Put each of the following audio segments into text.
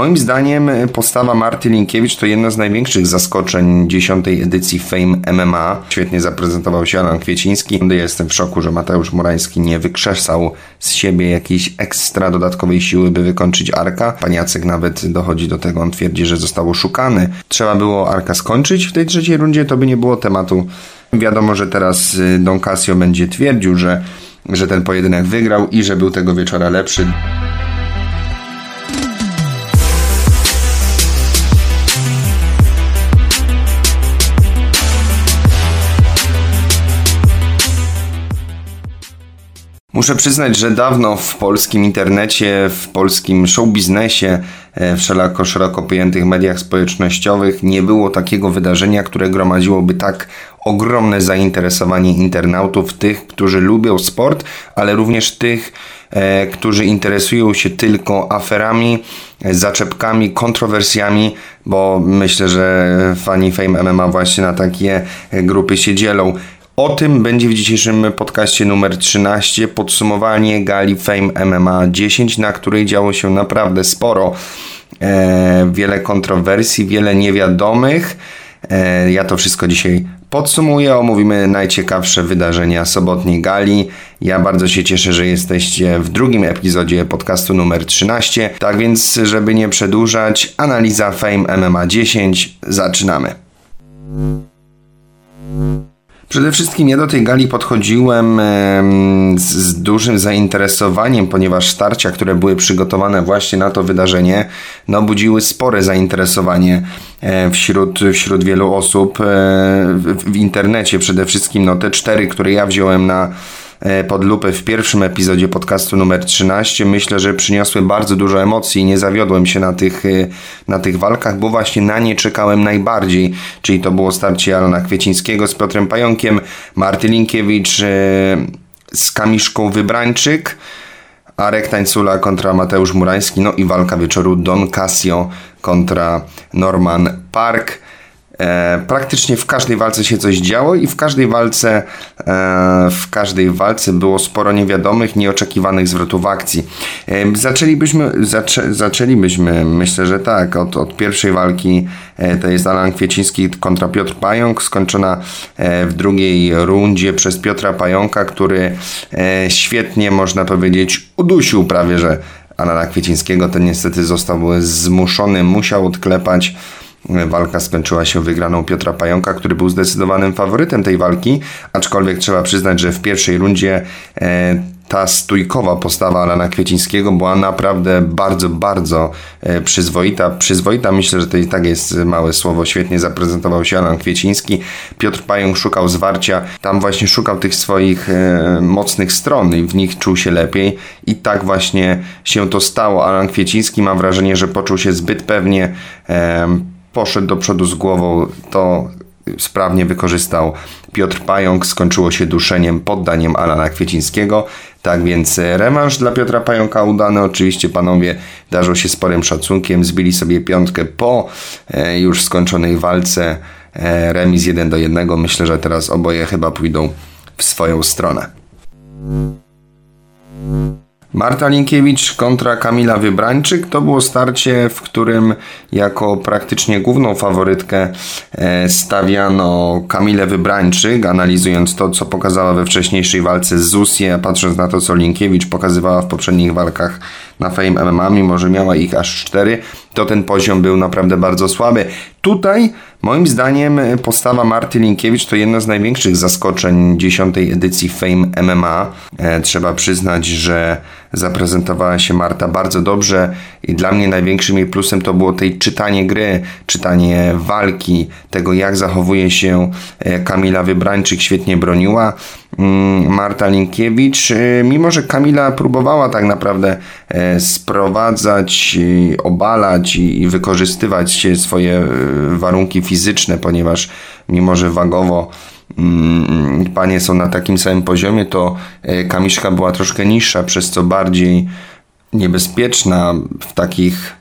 Moim zdaniem postawa Marty Linkiewicz to jedno z największych zaskoczeń dziesiątej edycji Fame MMA. Świetnie zaprezentował się Alan Kwieciński. Jestem w szoku, że Mateusz Murański nie wykrzesał z siebie jakiejś ekstra dodatkowej siły, by wykończyć Arka. Pan Jacek nawet dochodzi do tego, on twierdzi, że został oszukany. Trzeba było Arka skończyć w tej trzeciej rundzie, to by nie było tematu. Wiadomo, że teraz y, Don Casio będzie twierdził, że, że ten pojedynek wygrał i że był tego wieczora lepszy. Muszę przyznać, że dawno w polskim internecie, w polskim showbiznesie, e, w szeroko, pojętych mediach społecznościowych nie było takiego wydarzenia, które gromadziłoby tak ogromne zainteresowanie internautów, tych, którzy lubią sport, ale również tych, e, którzy interesują się tylko aferami, zaczepkami, kontrowersjami, bo myślę, że fani Fame MMA właśnie na takie grupy się dzielą. O tym będzie w dzisiejszym podcaście numer 13 podsumowanie gali Fame MMA 10, na której działo się naprawdę sporo. E, wiele kontrowersji, wiele niewiadomych. E, ja to wszystko dzisiaj podsumuję, omówimy najciekawsze wydarzenia sobotniej gali. Ja bardzo się cieszę, że jesteście w drugim epizodzie podcastu numer 13. Tak więc, żeby nie przedłużać, analiza Fame MMA 10. Zaczynamy. Przede wszystkim ja do tej gali podchodziłem z, z, dużym zainteresowaniem, ponieważ starcia, które były przygotowane właśnie na to wydarzenie, no budziły spore zainteresowanie e, wśród, wśród wielu osób e, w, w internecie. Przede wszystkim no, te cztery, które ja wziąłem na pod lupę w pierwszym epizodzie podcastu numer 13. Myślę, że przyniosły bardzo dużo emocji i nie zawiodłem się na tych, e, na tych walkach, bo właśnie na nie czekałem najbardziej. Czyli to było starcie Alana Kwiecińskiego z Piotrem Pająkiem, Marty Linkiewicz e, z Kamiszką Wybrańczyk. Arek Tańcula kontra Mateusz Murański, no i walka wieczoru Don Casio kontra Norman Park. E, praktycznie w każdej walce się coś działo i w każdej walce e, w każdej walce było sporo niewiadomych, nieoczekiwanych zwrotów akcji. E, zaczęlibyśmy, zaczę, zaczęlibyśmy myślę, że tak, od, od pierwszej walki to jest Alan Kwieciński kontra Piotr Pająk, skończona w drugiej rundzie przez Piotra Pająka, który świetnie, można powiedzieć, udusił prawie, że Alana Kwiecińskiego, ten niestety został zmuszony, musiał odklepać Walka skończyła się wygraną Piotra Pająka, który był zdecydowanym faworytem tej walki, aczkolwiek trzeba przyznać, że w pierwszej rundzie e, ta stójkowa postawa Alana Kwiecińskiego była naprawdę bardzo, bardzo e, przyzwoita. Przyzwoita, myślę, że to i tak jest małe słowo. Świetnie zaprezentował się Alan Kwieciński. Piotr Pająk szukał zwarcia. Tam właśnie szukał tych swoich e, mocnych stron i w nich czuł się lepiej. I tak właśnie się to stało. Alan Kwieciński mam wrażenie, że poczuł się zbyt pewnie. E, poszedł do przodu z głową, to sprawnie wykorzystał Piotr Pająk. Skończyło się duszeniem, poddaniem Alana Kwiecińskiego. Tak więc rewanż dla Piotra Pająka udany. Oczywiście panowie darzą się sporym szacunkiem. Zbili sobie piątkę po e, już skończonej walce. E, remis 1 do 1. Myślę, że teraz oboje chyba pójdą w swoją stronę. Marta Linkiewicz kontra Kamila Wybrańczyk to było starcie, w którym jako praktycznie główną faworytkę e, stawiano Kamilę Wybrańczyk, analizując to, co pokazała we wcześniejszej walce z Zusie, a patrząc na to, co Linkiewicz pokazywała w poprzednich walkach na Fame MMA, mimo że miała ich aż cztery, to ten poziom był naprawdę bardzo słaby. Tutaj moim zdaniem postawa Marty Linkiewicz to jedno z największych zaskoczeń dziesiątej edycji Fame MMA. E, trzeba przyznać, że zaprezentowała się Marta bardzo dobrze i dla mnie największym jej plusem to było tej czytanie gry, czytanie walki, tego jak zachowuje się e, Kamila Wybrańczyk, świetnie broniła. Mm, Marta Linkiewicz, e, mimo że Kamila próbowała tak naprawdę e, sprowadzać, obalać i wykorzystywać swoje warunki fizyczne, ponieważ mimo że wagowo mm, panie są na takim samym poziomie, to Kamiszka była troszkę niższa, przez co bardziej niebezpieczna w takich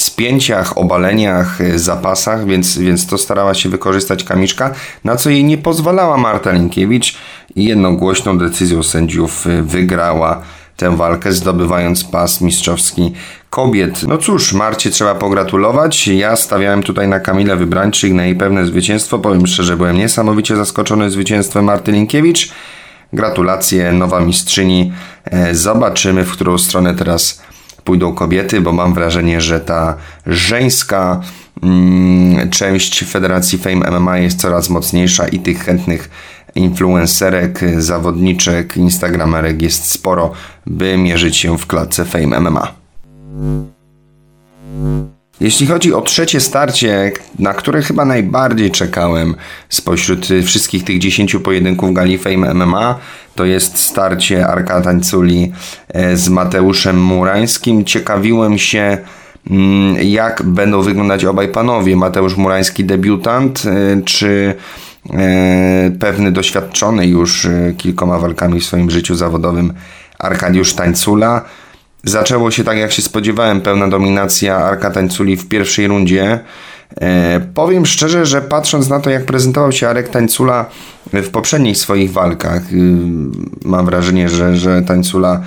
spięciach, obaleniach, zapasach, więc, więc to starała się wykorzystać Kamiczka, na co jej nie pozwalała Marta Linkiewicz i jedną głośną decyzją sędziów wygrała tę walkę, zdobywając pas mistrzowski kobiet. No cóż, Marcie trzeba pogratulować. Ja stawiałem tutaj na Kamilę Wybrańczyk, na jej pewne zwycięstwo. Powiem szczerze, byłem niesamowicie zaskoczony zwycięstwem Marty Linkiewicz. Gratulacje, nowa mistrzyni. E, zobaczymy, w którą stronę teraz pójdą kobiety, bo mam wrażenie, że ta żeńska mm, część Federacji Fame MMA jest coraz mocniejsza i tych chętnych influencerek, zawodniczek, instagramerek jest sporo, by mierzyć się w klatce Fame MMA. Jeśli chodzi o trzecie starcie, na które chyba najbardziej czekałem spośród wszystkich tych 10 pojedynków gali Fame MMA, to jest starcie Arka Tańculi e, z Mateuszem Murańskim. Ciekawiłem się, mm, jak będą wyglądać obaj panowie. Mateusz Murański debiutant, e, czy e, pewny doświadczony już kilkoma walkami w swoim życiu zawodowym Arkadiusz Tańcula. Zaczęło się tak, jak się spodziewałem, pełna dominacja Arka Tańculi w pierwszej rundzie. E, powiem szczerze, że patrząc na to, jak prezentował się Arek Tańcula w poprzednich swoich walkach, y, mam wrażenie, że, że Tańcula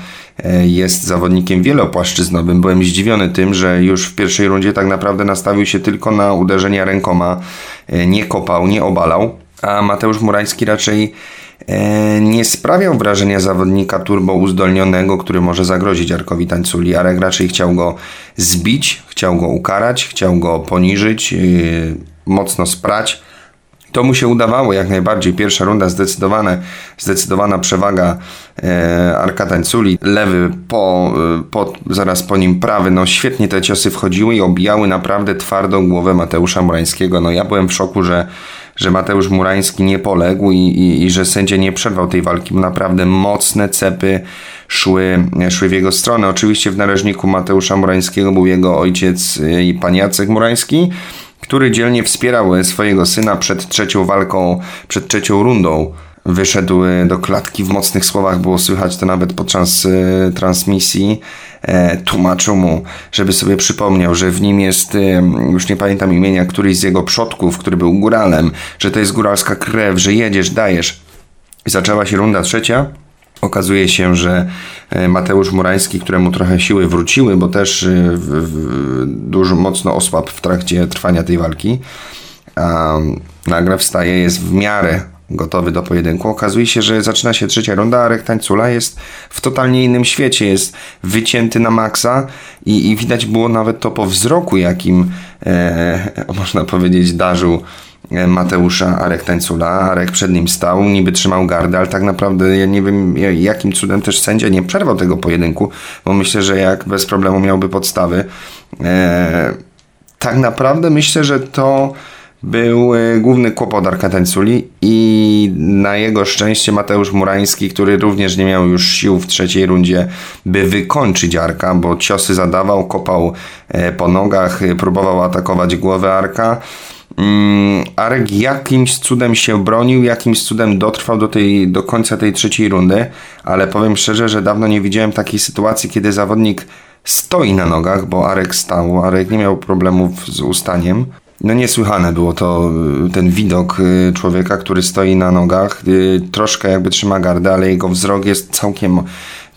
e, jest zawodnikiem wielopłaszczyznowym. Byłem zdziwiony tym, że już w pierwszej rundzie tak naprawdę nastawił się tylko na uderzenia rękoma, e, nie kopał, nie obalał, a Mateusz Murański raczej nie sprawiał wrażenia zawodnika turbo uzdolnionego, który może zagrozić Arkowi Tańculi. Arek raczej chciał go zbić, chciał go ukarać, chciał go poniżyć, e, mocno sprać. To mu się udawało jak najbardziej. Pierwsza runda zdecydowane, zdecydowana przewaga e, Arka Tańculi. Lewy po, e, po, zaraz po nim prawy. No świetnie te ciosy wchodziły i obijały naprawdę twardą głowę Mateusza Murańskiego. No ja byłem w szoku, że że Mateusz Murański nie poległ i, i, i że sędzia nie przerwał tej walki. Naprawdę mocne cepy szły, szły w jego stronę. Oczywiście w należniku Mateusza Murańskiego był jego ojciec y, i pan Jacek Murański, który dzielnie wspierał swojego syna przed trzecią walką, przed trzecią rundą wyszedł e, do klatki w mocnych słowach, było słychać to nawet podczas transmisji. E, tłumaczył mu, żeby sobie przypomniał, że w nim jest, już nie pamiętam imienia, któryś z jego przodków, który był góralem, że to jest góralska krew, że jedziesz, dajesz. Zaczęła się runda trzecia. Okazuje się, że Mateusz Murański, któremu trochę siły wróciły, bo też w, w, dużo mocno osłabł w trakcie trwania tej walki, a nagle wstaje, jest w miarę gotowy do pojedynku. Okazuje się, że zaczyna się trzecia runda, a Rektańcula jest w totalnie innym świecie, jest wycięty na maksa i, i widać było nawet to po wzroku, jakim e, można powiedzieć darzył e, Mateusza Arek Tańcula. Arek przed nim stał, niby trzymał gardę, ale tak naprawdę ja nie wiem jakim cudem też sędzia nie przerwał tego pojedynku, bo myślę, że jak bez problemu miałby podstawy. E, tak naprawdę myślę, że to był e, główny kłopot Arka Tańculi i na jego szczęście Mateusz Murański, który również nie miał już sił w trzeciej rundzie, by wykończyć Arka, bo ciosy zadawał, kopał e, po nogach, e, próbował atakować głowę Arka. Mm, Arek jakimś cudem się bronił, jakimś cudem dotrwał do, tej, do końca tej trzeciej rundy, ale powiem szczerze, że dawno nie widziałem takiej sytuacji, kiedy zawodnik stoi na nogach, bo Arek stał, Arek nie miał problemów z ustaniem. No niesłychane było to, y, ten widok y, człowieka, który stoi na nogach, y, troszkę jakby trzyma gardę, ale jego wzrok jest całkiem,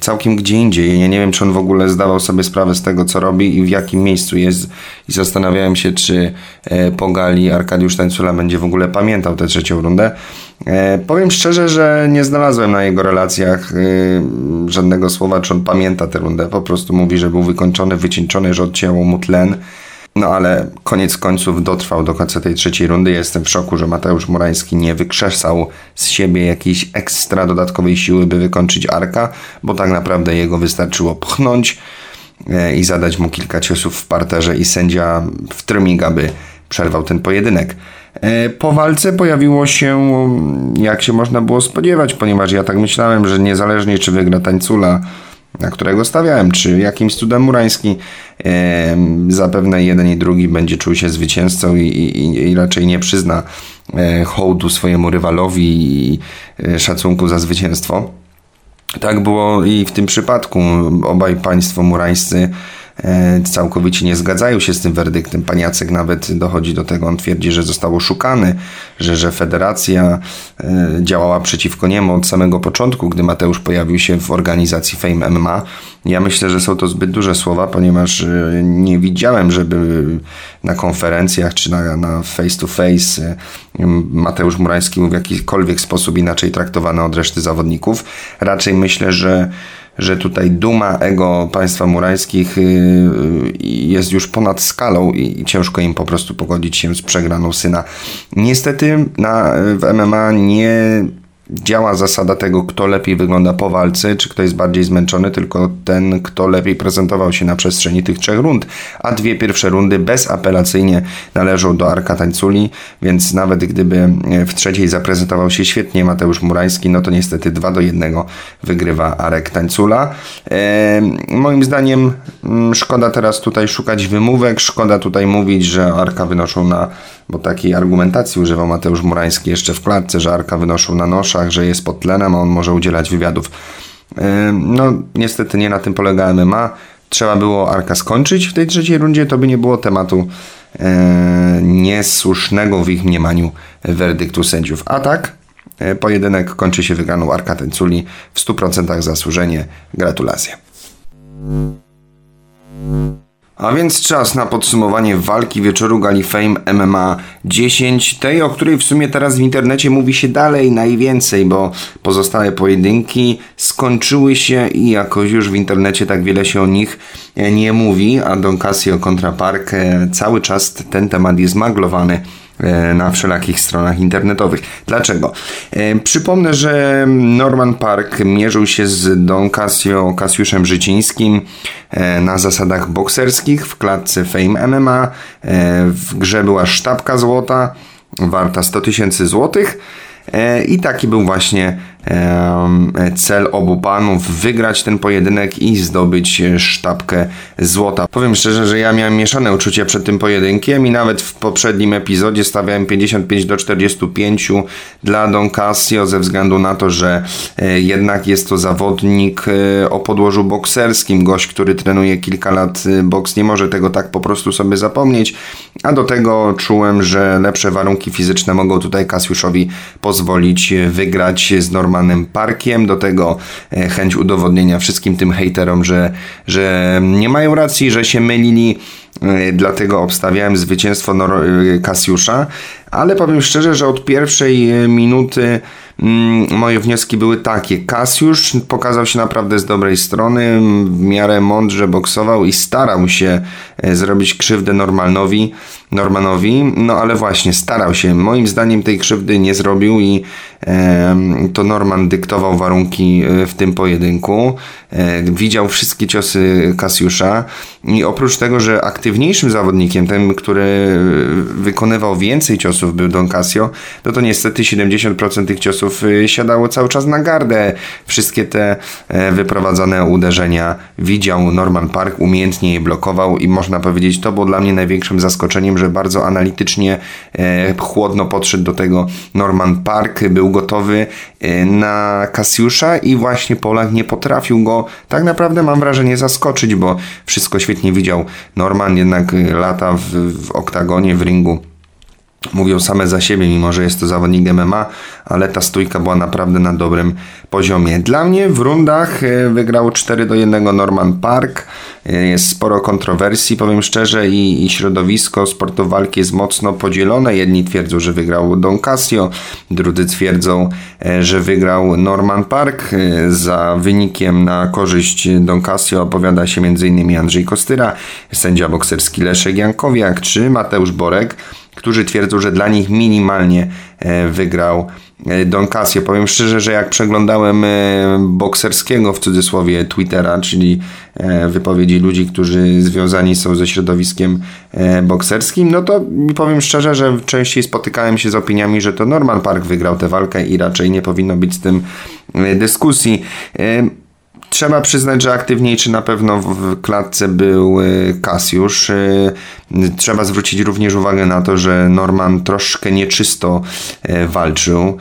całkiem gdzie indziej. Ja nie wiem, czy on w ogóle zdawał sobie sprawę z tego, co robi i w jakim miejscu jest i zastanawiałem się, czy e, po gali Arkadiusz Tańcula będzie w ogóle pamiętał tę trzecią rundę. E, powiem szczerze, że nie znalazłem na jego relacjach żadnego słowa, czy on pamięta tę rundę. Po prostu mówi, że był wykończony, wycieńczony, że odcięło mu tlen no ale koniec końców dotrwał do końca tej trzeciej rundy. Jestem w szoku, że Mateusz Murański nie wykrzesał z siebie jakiejś ekstra dodatkowej siły, by wykończyć Arka, bo tak naprawdę jego wystarczyło pchnąć e, i zadać mu kilka ciosów w parterze i sędzia w trymiga by przerwał ten pojedynek. E, po walce pojawiło się, jak się można było spodziewać, ponieważ ja tak myślałem, że niezależnie czy wygra Tańcula, na którego stawiałem, czy jakimś cudem Murański zapewne jeden i drugi będzie czuł się zwycięzcą i, i, i raczej nie przyzna e, hołdu swojemu rywalowi i e, szacunku za zwycięstwo. Tak było i w tym przypadku. Obaj państwo murańscy całkowicie nie zgadzają się z tym werdyktem. Pan Jacek nawet dochodzi do tego, on twierdzi, że został oszukany, że, że federacja działała przeciwko niemu od samego początku, gdy Mateusz pojawił się w organizacji Fame MMA. Ja myślę, że są to zbyt duże słowa, ponieważ nie widziałem, żeby na konferencjach czy na, na face to face Mateusz Murański był w jakikolwiek sposób inaczej traktowany od reszty zawodników. Raczej myślę, że że tutaj duma ego państwa murańskich y, jest już ponad skalą i ciężko im po prostu pogodzić się z przegraną syna. Niestety na, w MMA nie działa zasada tego, kto lepiej wygląda po walce, czy kto jest bardziej zmęczony, tylko ten, kto lepiej prezentował się na przestrzeni tych trzech rund. A dwie pierwsze rundy bezapelacyjnie należą do Arka Tańculi, więc nawet gdyby w trzeciej zaprezentował się świetnie Mateusz Murański, no to niestety 2 do 1 wygrywa Arek Tańcula. E, moim zdaniem mm, szkoda teraz tutaj szukać wymówek, szkoda tutaj mówić, że Arka wynoszą na, bo takiej argumentacji używał Mateusz Murański jeszcze w klatce, że Arka wynoszą na nosze, że jest pod tlenem, a on może udzielać wywiadów. No, niestety nie na tym polega MMA. Trzeba było Arka skończyć w tej trzeciej rundzie, to by nie było tematu e, niesłusznego w ich mniemaniu werdyktu sędziów. A tak, e, pojedynek kończy się wygraną Arka Tenculi w 100% zasłużenie. Gratulacje. A więc czas na podsumowanie walki wieczoru Gali Fame MMA 10, tej o której w sumie teraz w internecie mówi się dalej najwięcej, bo pozostałe pojedynki skończyły się i jakoś już w internecie tak wiele się o nich nie mówi, a Don Casio kontra Park e, cały czas ten temat jest maglowany E, na wszelakich stronach internetowych. Dlaczego? E, przypomnę, że Norman Park mierzył się z Don Casio Kasiuszem Życińskim e, na zasadach bokserskich w klatce Fame MMA. W grze była sztabka złota warta 100 tysięcy złotych i taki był właśnie cel obu panów wygrać ten pojedynek i zdobyć sztabkę złota. Powiem szczerze, że ja miałem mieszane uczucia przed tym pojedynkiem i nawet w poprzednim epizodzie stawiałem 55 do 45 dla Don Casio ze względu na to, że e, jednak jest to zawodnik e, o podłożu bokserskim, gość, który trenuje kilka lat e, boks, nie może tego tak po prostu sobie zapomnieć, a do tego czułem, że lepsze warunki fizyczne mogą tutaj Kasiuszowi pozwolić wygrać z normalnym Normanem Parkiem, do tego e, chęć udowodnienia wszystkim tym hejterom, że, że nie mają racji, że się mylili, e, dlatego obstawiałem zwycięstwo Kasiusza, ale powiem szczerze, że od pierwszej e, minuty mm, moje wnioski były takie. Kasiusz pokazał się naprawdę z dobrej strony, w miarę mądrze boksował i starał się zrobić krzywdę Normalnowi, Normanowi, no ale właśnie starał się. Moim zdaniem tej krzywdy nie zrobił i to Norman dyktował warunki e, w tym pojedynku. E, widział wszystkie ciosy Kasiusza i oprócz tego, że aktywniejszym zawodnikiem, tym, który wykonywał więcej ciosów był Don Casio, no to niestety 70% tych ciosów e, siadało cały czas na gardę. Wszystkie te wyprowadzane uderzenia widział Norman Park, umiejętnie je blokował i można powiedzieć, to było dla mnie największym zaskoczeniem, że bardzo analitycznie, chłodno podszedł do tego Norman Park, był gotowy e, na Kasiusza i właśnie Polak nie potrafił go tak naprawdę mam wrażenie zaskoczyć, bo wszystko świetnie widział. Norman jednak lata w, w oktagonie, w ringu mówią same za siebie, mimo że jest to zawodnik MMA, ale ta stójka była naprawdę na dobrym poziomie. Dla mnie w rundach e, wygrał 4 do 1 Norman Park. E, jest sporo kontrowersji, powiem szczerze, i, i środowisko sportu walki jest mocno podzielone. Jedni twierdzą, że wygrał Don Casio, drudzy twierdzą, e, że wygrał Norman Park. Za wynikiem na korzyść Don Casio opowiada się m.in. Andrzej Kostyra, sędzia bokserski Leszek Jankowiak czy Mateusz Borek którzy twierdzą, że dla nich minimalnie e, wygrał e, Don Casio. Powiem szczerze, że jak przeglądałem e, bokserskiego w cudzysłowie Twittera, czyli wypowiedzi ludzi, którzy związani są ze środowiskiem bokserskim, no to powiem szczerze, że częściej spotykałem się z opiniami, że to Norman Park wygrał tę walkę i raczej nie powinno być z tym dyskusji Trzeba przyznać, że aktywniejszy na pewno w klatce był Kasiusz. Trzeba zwrócić również uwagę na to, że Norman troszkę nieczysto walczył.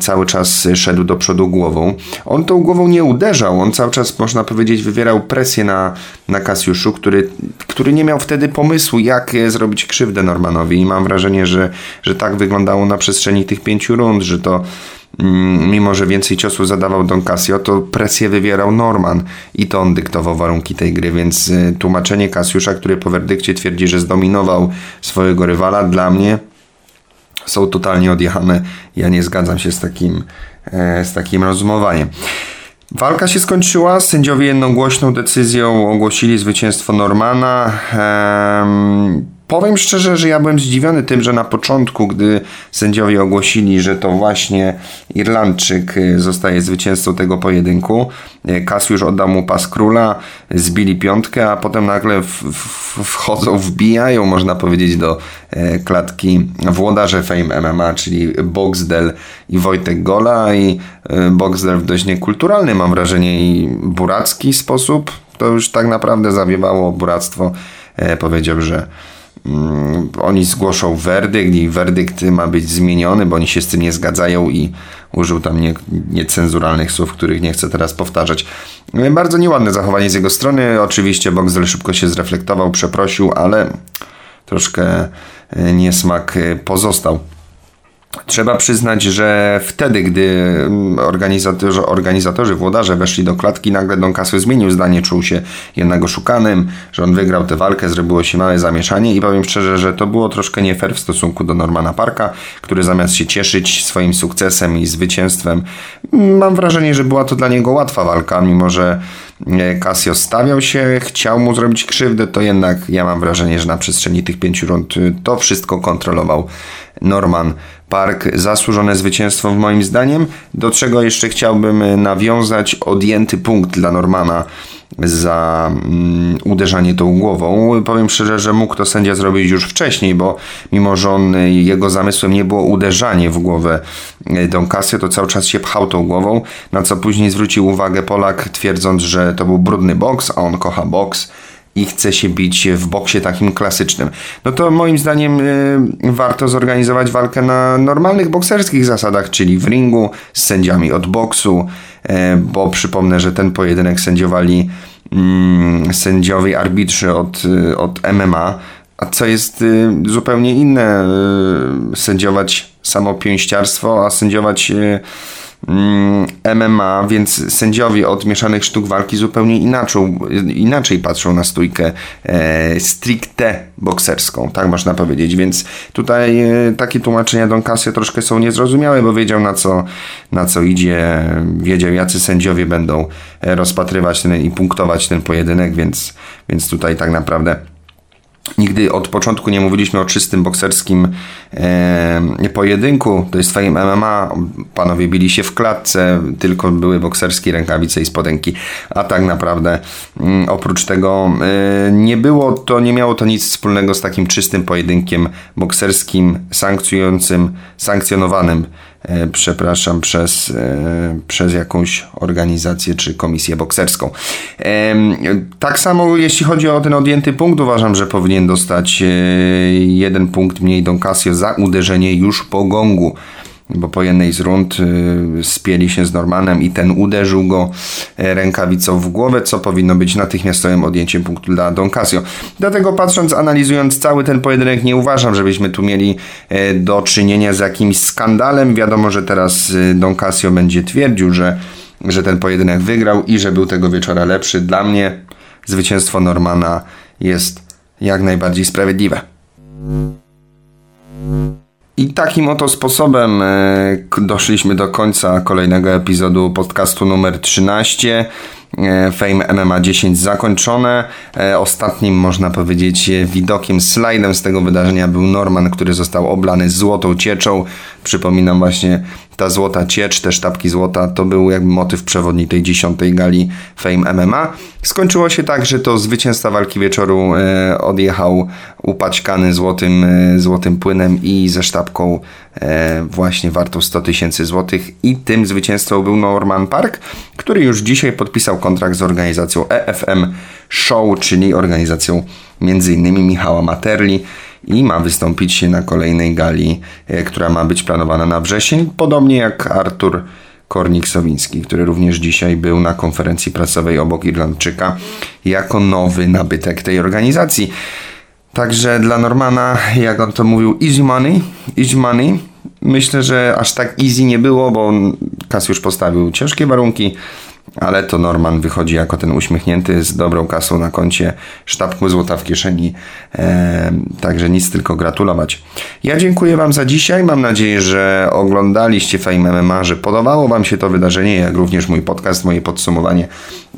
Cały czas szedł do przodu głową. On tą głową nie uderzał, on cały czas, można powiedzieć, wywierał presję na, na Kasiuszu, który, który nie miał wtedy pomysłu, jak zrobić krzywdę Normanowi. I mam wrażenie, że, że tak wyglądało na przestrzeni tych pięciu rund, że to mimo że więcej ciosów zadawał Don Casio, to presję wywierał Norman i to on dyktował warunki tej gry, więc y, tłumaczenie Kasiusza, który po werdykcie twierdzi, że zdominował swojego rywala, dla mnie są totalnie odjechane. Ja nie zgadzam się z takim, e, z takim rozumowaniem. Walka się skończyła, sędziowie jednogłośną decyzją ogłosili zwycięstwo Normana. Powiem szczerze, że ja byłem zdziwiony tym, że na początku, gdy sędziowie ogłosili, że to właśnie Irlandczyk y, zostaje zwycięzcą tego pojedynku, Kas już oddał mu pas króla, zbili piątkę, a potem nagle w, w, wchodzą, wbijają, można powiedzieć, do e, klatki włodarze Fame MMA, czyli Boxdel i Wojtek Gola i e, Boxdel w dość niekulturalny, mam wrażenie, i buracki sposób. To już tak naprawdę zawiewało buractwo. E, powiedział, że oni zgłoszą werdykt i werdykt ma być zmieniony, bo oni się z tym nie zgadzają i użył tam nie, niecenzuralnych słów, których nie chcę teraz powtarzać. Bardzo nieładne zachowanie z jego strony. Oczywiście Boxdel szybko się zreflektował, przeprosił, ale troszkę e, niesmak e, pozostał. Trzeba przyznać, że wtedy, gdy mm, organizatorzy, organizatorzy włodarze weszli do klatki, nagle Don Casio zmienił zdanie, czuł się jednak oszukanym, że on wygrał tę walkę, zrobiło się małe zamieszanie i powiem szczerze, że to było troszkę nie fair w stosunku do Normana Parka, który zamiast się cieszyć swoim sukcesem i zwycięstwem, mam wrażenie, że była to dla niego łatwa walka, mimo że e, Casio stawiał się, chciał mu zrobić krzywdę, to jednak ja mam wrażenie, że na przestrzeni tych pięciu rund y, to wszystko kontrolował Norman Park. Zasłużone zwycięstwo moim zdaniem, do czego jeszcze chciałbym e, nawiązać odjęty punkt dla Normana za mm, uderzanie tą głową. Powiem szczerze, że mógł to sędzia zrobić już wcześniej, bo mimo, że on, e, jego zamysłem nie było uderzanie w głowę e, Don Casio, to cały czas się pchał tą głową, na co później zwrócił uwagę Polak, twierdząc, że to był brudny boks, a on kocha boks i chce się bić w boksie takim klasycznym, no to moim zdaniem y, warto zorganizować walkę na normalnych bokserskich zasadach, czyli w ringu z sędziami od boksu, y, bo przypomnę, że ten pojedynek sędziowali y, sędziowie arbitrzy od, y, od MMA, a co jest zupełnie inne, sędziować samo pięściarstwo, a sędziować MMA, mm, więc sędziowie od mieszanych sztuk walki zupełnie inaczej, inaczej patrzą na stójkę e, stricte bokserską, tak można powiedzieć, więc tutaj e, takie tłumaczenia Don Casio troszkę są niezrozumiałe, bo wiedział na co, na co idzie, wiedział jacy sędziowie będą e, rozpatrywać ten i punktować ten pojedynek, więc, więc tutaj tak naprawdę Nigdy od początku nie mówiliśmy o czystym bokserskim e, pojedynku. To jest twoim MMA. Panowie bili się w klatce, tylko były bokserskie rękawice i spodenki. A tak naprawdę m, mm, oprócz tego e, nie było to, nie miało to nic wspólnego z takim czystym pojedynkiem bokserskim, sankcjonującym, sankcjonowanym przepraszam, przez, e, przez jakąś organizację czy komisję bokserską. Tak samo jeśli chodzi o ten odjęty punkt, uważam, że powinien dostać e, jeden punkt mniej Don Casio za uderzenie już po gongu bo po jednej z rund y, spieli się z Normanem i ten uderzył go e, rękawicą w głowę, co powinno być natychmiastowym odjęciem punktu dla Don Casio. Dlatego patrząc, analizując cały ten pojedynek, nie uważam, żebyśmy tu mieli e, do czynienia z jakimś skandalem. Wiadomo, że teraz y, Don Casio będzie twierdził, że, że ten pojedynek wygrał i że był tego wieczora lepszy. Dla mnie zwycięstwo Normana jest jak najbardziej sprawiedliwe. I takim oto sposobem e, doszliśmy do końca kolejnego epizodu podcastu numer 13. E, Fame MMA 10 zakończone. E, ostatnim, można powiedzieć, widokiem, slajdem z tego wydarzenia był Norman, który został oblany złotą cieczą. Przypominam właśnie ta złota ciecz, te sztabki złota, to był jakby motyw przewodni tej dziesiątej gali Fame MMA. Skończyło się tak, że to zwycięzca walki wieczoru e, odjechał upaćkany złotym, złotym płynem i ze sztabką właśnie wartą 100 tysięcy złotych i tym zwycięzcą był Norman Park, który już dzisiaj podpisał kontrakt z organizacją EFM Show, czyli organizacją m.in. Michała Materli i ma wystąpić na kolejnej gali, e, która ma być planowana na wrzesień, podobnie jak Artur Kornik-Sowiński, który również dzisiaj był na konferencji prasowej obok Irlandczyka jako nowy nabytek tej organizacji. Także dla Normana, jak on to mówił, easy money, easy money. Myślę, że aż tak easy nie było, bo Kas już postawił ciężkie warunki, ale to Norman wychodzi jako ten uśmiechnięty z dobrą kasą na koncie, sztabką złota w kieszeni, e, także nic tylko gratulować. Ja dziękuję Wam za dzisiaj, mam nadzieję, że oglądaliście Fame MMA, że podobało Wam się to wydarzenie, jak również mój podcast, moje podsumowanie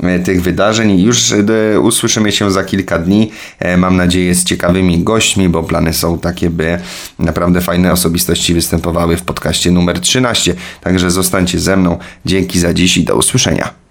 e, tych wydarzeń. Już e, usłyszymy się za kilka dni, e, mam nadzieję z ciekawymi gośćmi, bo plany są takie, by naprawdę fajne osobistości występowały w podcaście numer 13, także zostańcie ze mną, dzięki za dziś i do usłyszenia.